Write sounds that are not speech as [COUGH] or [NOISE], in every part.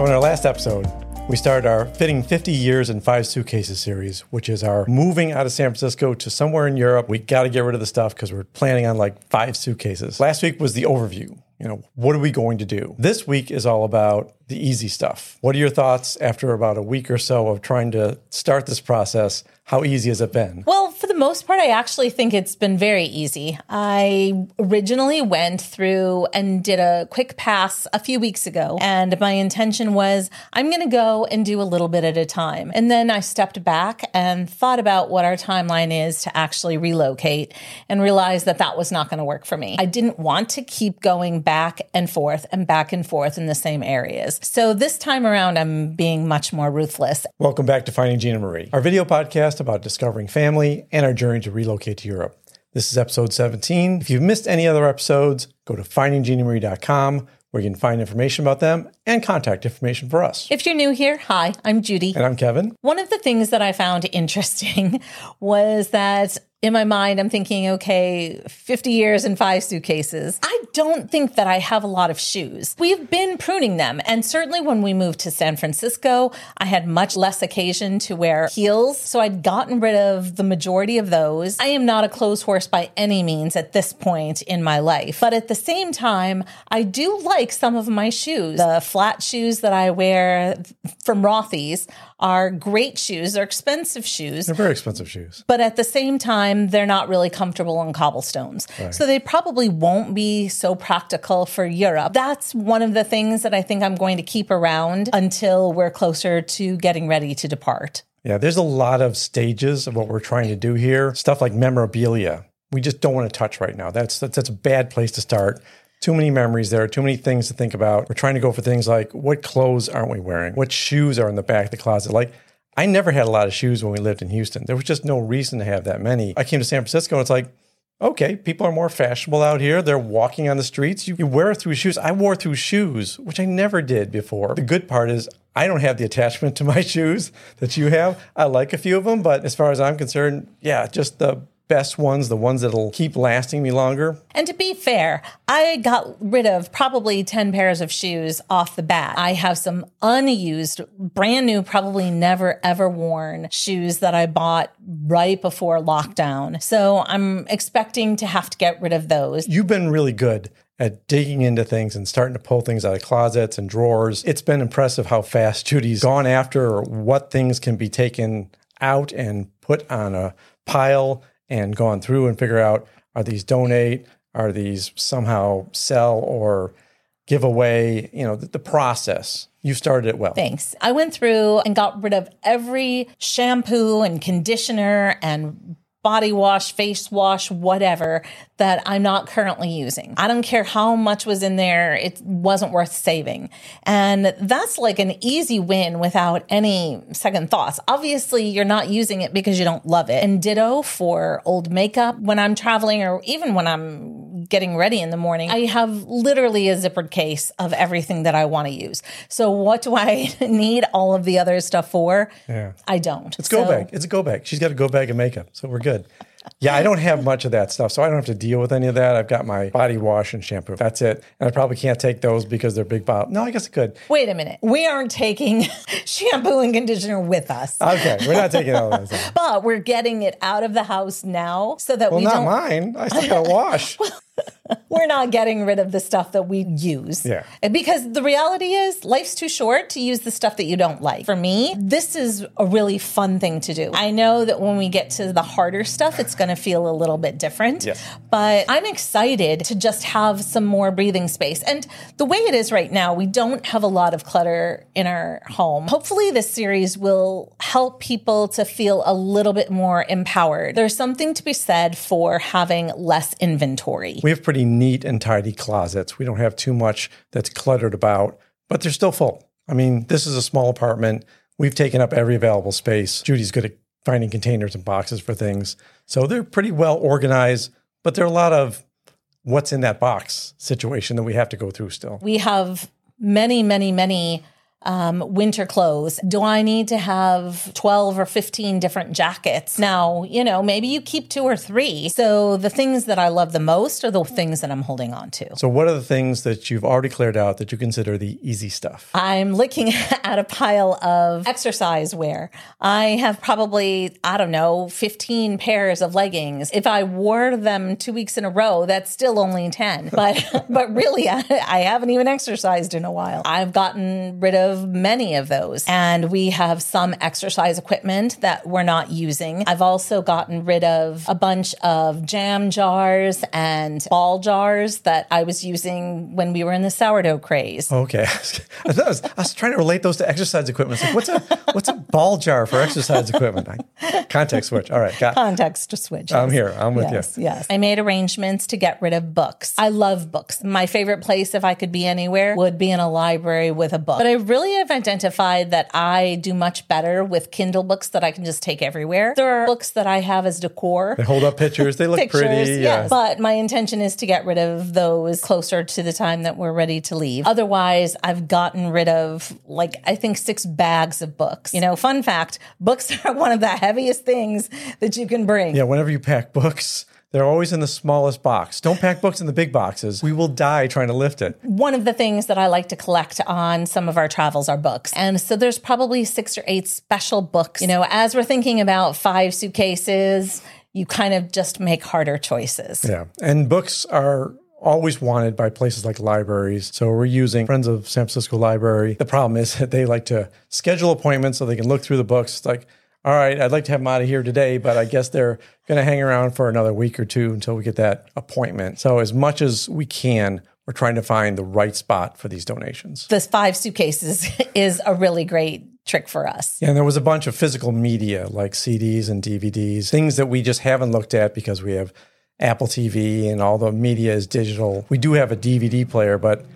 So, in our last episode, we started our Fitting 50 Years in Five Suitcases series, which is our moving out of San Francisco to somewhere in Europe. We got to get rid of the stuff because we're planning on like five suitcases. Last week was the overview. You know, what are we going to do? This week is all about the easy stuff. What are your thoughts after about a week or so of trying to start this process? How easy has it been? Well, for the most part, I actually think it's been very easy. I originally went through and did a quick pass a few weeks ago, and my intention was I'm going to go and do a little bit at a time. And then I stepped back and thought about what our timeline is to actually relocate and realized that that was not going to work for me. I didn't want to keep going back and forth and back and forth in the same areas. So this time around, I'm being much more ruthless. Welcome back to Finding Gina Marie, our video podcast about discovering family and our journey to relocate to Europe. This is episode 17. If you've missed any other episodes, go to findingginamarie.com where you can find information about them and contact information for us. If you're new here, hi, I'm Judy. And I'm Kevin. One of the things that I found [LAUGHS] interesting was that in my mind, I'm thinking, okay, 50 years and five suitcases. I don't think that I have a lot of shoes. We've been pruning them. And certainly when we moved to San Francisco, I had much less occasion to wear heels. So I'd gotten rid of the majority of those. I am not a clothes horse by any means at this point in my life. But at the same time, I do like some of my shoes. The flat shoes that I wear from Rothy's are great shoes. They're expensive shoes. They're very expensive shoes. But at the same time, they're not really comfortable on cobblestones. Right. So they probably won't be so practical for Europe. That's one of the things that I think I'm going to keep around until we're closer to getting ready to depart. Yeah, there's a lot of stages of what we're trying to do here. Stuff like memorabilia. We just don't want to touch right now. That's that's, that's a bad place to start too many memories there, too many things to think about. We're trying to go for things like what clothes aren't we wearing? What shoes are in the back of the closet? Like, I never had a lot of shoes when we lived in Houston. There was just no reason to have that many. I came to San Francisco and it's like, okay, people are more fashionable out here. They're walking on the streets. You, you wear through shoes. I wore through shoes, which I never did before. The good part is I don't have the attachment to my [LAUGHS] shoes that you have. I like a few of them, but as far as I'm concerned, yeah, just the best ones, the ones that'll keep lasting me longer. And to be fair, I got rid of probably 10 pairs of shoes off the bat. I have some unused, brand new, probably never ever worn shoes that I bought right before lockdown. So I'm expecting to have to get rid of those. You've been really good at digging into things and starting to pull things out of closets and drawers. It's been impressive how fast Judy's gone after what things can be taken out and put on a pile and gone through and figure out are these donate, are these somehow sell or give away, you know, the, the process. You started it well. Thanks. I went through and got rid of every shampoo and conditioner and body wash, face wash, whatever that I'm not currently using. I don't care how much was in there, it wasn't worth saving. And that's like an easy win without any second thoughts. Obviously, you're not using it because you don't love it. And ditto for old makeup when I'm traveling or even when I'm getting ready in the morning, I have literally a zippered case of everything that I want to use. So what do I [LAUGHS] need all of the other stuff for? Yeah. I don't. It's go so, bag. It's a go bag. She's got a go bag of makeup. So we're good. Yeah, I don't have much of that stuff, so I don't have to deal with any of that. I've got my body wash and shampoo. That's it. And I probably can't take those because they're big bottle. No, I guess I could. Wait a minute. We aren't taking [LAUGHS] shampoo and conditioner with us. Okay, we're not taking all those. [LAUGHS] but we're getting it out of the house now so that well, we not don't. mine. I still got to wash. We're not getting rid of the stuff that we use. Yeah. Because the reality is, life's too short to use the stuff that you don't like. For me, this is a really fun thing to do. I know that when we get to the harder stuff, it's going to feel a little bit different. Yes. But I'm excited to just have some more breathing space. And the way it is right now, we don't have a lot of clutter in our home. Hopefully, this series will help people to feel a little bit more empowered. There's something to be said for having less inventory. We have pretty neat and tidy closets. We don't have too much that's cluttered about, but they're still full. I mean, this is a small apartment. We've taken up every available space. Judy's good at finding containers and boxes for things. So they're pretty well organized, but there are a lot of what's in that box situation that we have to go through still. We have many, many, many um, winter clothes? Do I need to have 12 or 15 different jackets? Now, you know, maybe you keep two or three. So the things that I love the most are the things that I'm holding on to. So, what are the things that you've already cleared out that you consider the easy stuff? I'm looking [LAUGHS] at a pile of exercise wear. I have probably, I don't know, 15 pairs of leggings. If I wore them two weeks in a row, that's still only 10. But, [LAUGHS] but really, I, [LAUGHS] I haven't even exercised in a while. I've gotten rid of many of those. And we have some exercise equipment that we're not using. I've also gotten rid of a bunch of jam jars and ball jars that I was using when we were in the sourdough craze. Okay, [LAUGHS] I, was, I was trying to relate those to exercise equipment. Like, what's a what's a ball jar for exercise equipment? Context switch. All right, got context switch. I'm here. I'm with yes, you. Yes, I made arrangements to get rid of books. I love books. My favorite place, if I could be anywhere, would be in a library with a book. But I really have identified that I do much better with Kindle books that I can just take everywhere. There are books that I have as decor. They hold up pictures. They look [LAUGHS] pictures, pretty. Yes. Yeah. But my intention is to get rid of those closer to the time that we're ready to leave. Otherwise, I've gotten rid of like I think six bags of books. You know, fun fact, books [LAUGHS] are one of the heaviest things that you can bring. Yeah, whenever you pack books, they're always in the smallest box. Don't pack books in the big boxes. We will die trying to lift it. One of the things that I like to collect on some of our travels are books. And so there's probably six or eight special books. You know, as we're thinking about five suitcases, you kind of just make harder choices. Yeah. And books are always wanted by places like libraries. So we're using Friends of San Francisco Library. The problem is that [LAUGHS] they like to schedule appointments so they can look through the books. It's like, all right, I'd like to have them out of here today, but I guess they're going to hang around for another week or two until we get that appointment. So as much as we can, we're trying to find the right spot for these donations. This five suitcases [LAUGHS] is a really great trick for us. Yeah, and there was a bunch of physical media like CDs and DVDs, things that we just haven't looked at because we have Apple TV and all the media is digital. We do have a DVD player, but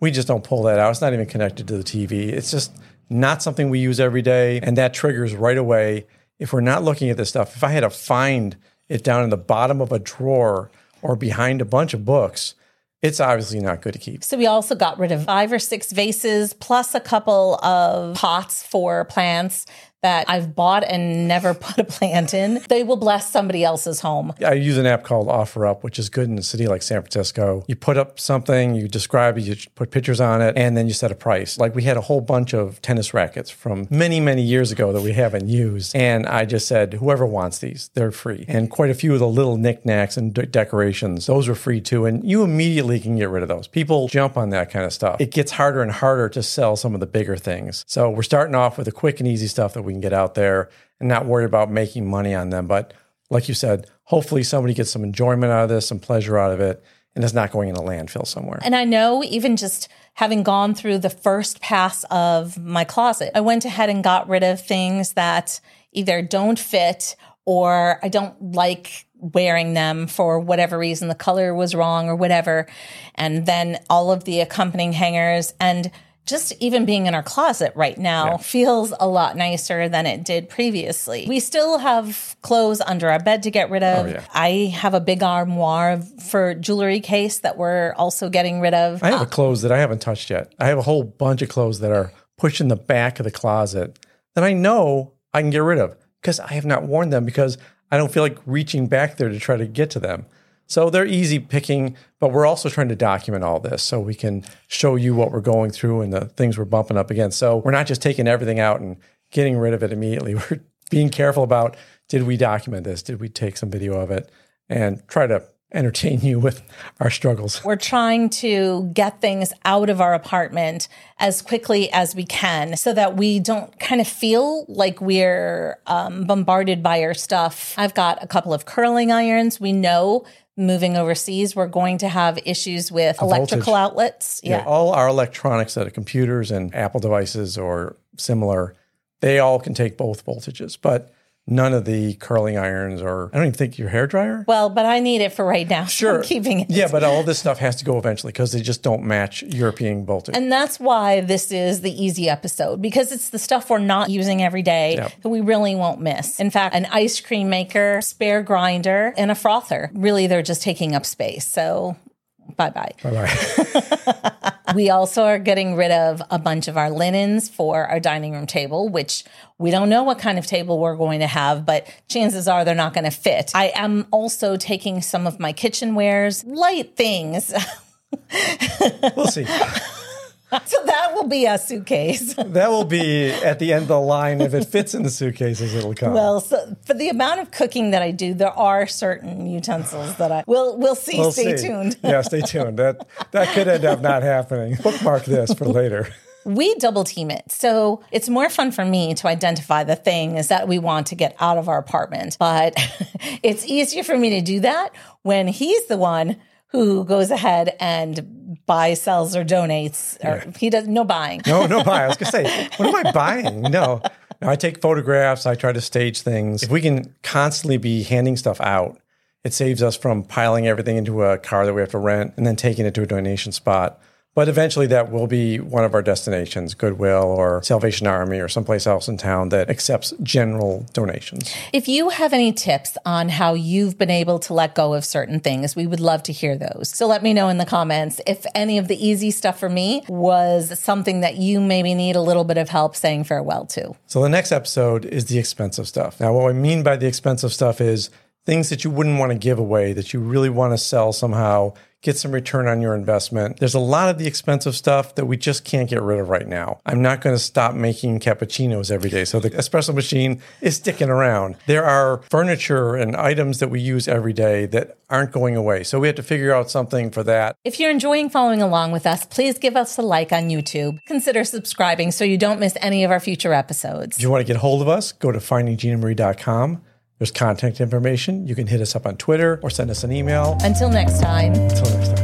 we just don't pull that out. It's not even connected to the TV. It's just not something we use every day. And that triggers right away. If we're not looking at this stuff, if I had to find it down in the bottom of a drawer or behind a bunch of books, it's obviously not good to keep. So we also got rid of five or six vases plus a couple of pots for plants that I've bought and never [LAUGHS] put a plant in. They will bless somebody else's home. I use an app called OfferUp, which is good in a city like San Francisco. You put up something, you describe it, you put pictures on it, and then you set a price. Like we had a whole bunch of tennis rackets from many, many years ago that we haven't used. And I just said, whoever wants these, they're free. And quite a few of the little knickknacks and de- decorations, those are free too. And you immediately can get rid of those. People jump on that kind of stuff. It gets harder and harder to sell some of the bigger things. So we're starting off with the quick and easy stuff that we can get out there and not worry about making money on them. But like you said, hopefully somebody gets some enjoyment out of this, some pleasure out of it, and it's not going in a landfill somewhere. And I know even just having gone through the first pass of my closet, I went ahead and got rid of things that either don't fit or I don't like wearing them for whatever reason. The color was wrong or whatever. And then all of the accompanying hangers and just even being in our closet right now yeah. feels a lot nicer than it did previously. We still have clothes under our bed to get rid of. Oh, yeah. I have a big armoire for jewelry case that we're also getting rid of. I have uh, clothes that I haven't touched yet. I have a whole bunch of clothes that are pushed in the back of the closet that I know I can get rid of because I have not worn them because I don't feel like reaching back there to try to get to them. So they're easy picking, but we're also trying to document all this so we can show you what we're going through and the things we're bumping up against. So we're not just taking everything out and getting rid of it immediately. [LAUGHS] We're being careful about did we document this? Did we take some video of it and try to entertain you with our struggles. We're trying to get things out of our apartment as quickly as we can so that we don't kind of feel like we're um, bombarded by our stuff. I've got a couple of curling irons. We know moving overseas, we're going to have issues with electrical voltage. outlets. Yeah. yeah. All our electronics that are computers and Apple devices or similar, they all can take both voltages. But none of the curling irons or I don't even think your hair dryer. Well, but I need it for right now. Sure. So keeping it. Yeah, but all this stuff has to go eventually because they just don't match European voltage. And that's why this is the easy episode because it's the stuff we're not using every day yep. that we really won't miss. In fact, an ice cream maker, spare grinder, and a frother. Really, they're just taking up space. So bye bye. Bye bye. [LAUGHS] we also are getting rid of a bunch of our linens for our dining room table, which we don't know what kind of table we're going to have, but chances are they're not going to fit. I am also taking some of my kitchenwares, light things. [LAUGHS] we'll see. So that will be a suitcase. [LAUGHS] that will be at the end of the line. If it fits in the suitcases, it'll come. Well, so for the amount of cooking that I do, there are certain utensils that I will we'll see. We'll stay see. tuned. [LAUGHS] yeah, stay tuned. That that could end up not happening. Bookmark this for later. We double team it. So it's more fun for me to identify the things that we want to get out of our apartment. But [LAUGHS] it's easier for me to do that when he's the one who goes ahead and buys, sells, or donates. Or Yeah. he does no buying. No, no buy. I was gonna say, [LAUGHS] what am I buying? No. No, I take photographs. I try to stage things. If we can constantly be handing stuff out, it saves us from piling everything into a car that we have to rent and then taking it to a donation spot. But eventually, that will be one of our destinations Goodwill or Salvation Army or someplace else in town that accepts general donations. If you have any tips on how you've been able to let go of certain things, we would love to hear those. So let me know in the comments if any of the easy stuff for me was something that you maybe need a little bit of help saying farewell to. So the next episode is the expensive stuff. Now, what I mean by the expensive stuff is things that you wouldn't want to give away, that you really want to sell somehow, get some return on your investment. There's a lot of the expensive stuff that we just can't get rid of right now. I'm not going to stop making cappuccinos every day. So the espresso machine is sticking around. There are furniture and items that we use every day that aren't going away. So we have to figure out something for that. If you're enjoying following along with us, please give us a like on YouTube. Consider subscribing so you don't miss any of our future episodes. If you want to get hold of us, go to findingginamarie.com. There's contact information. You can hit us up on Twitter or send us an email. Until next time. Until next time.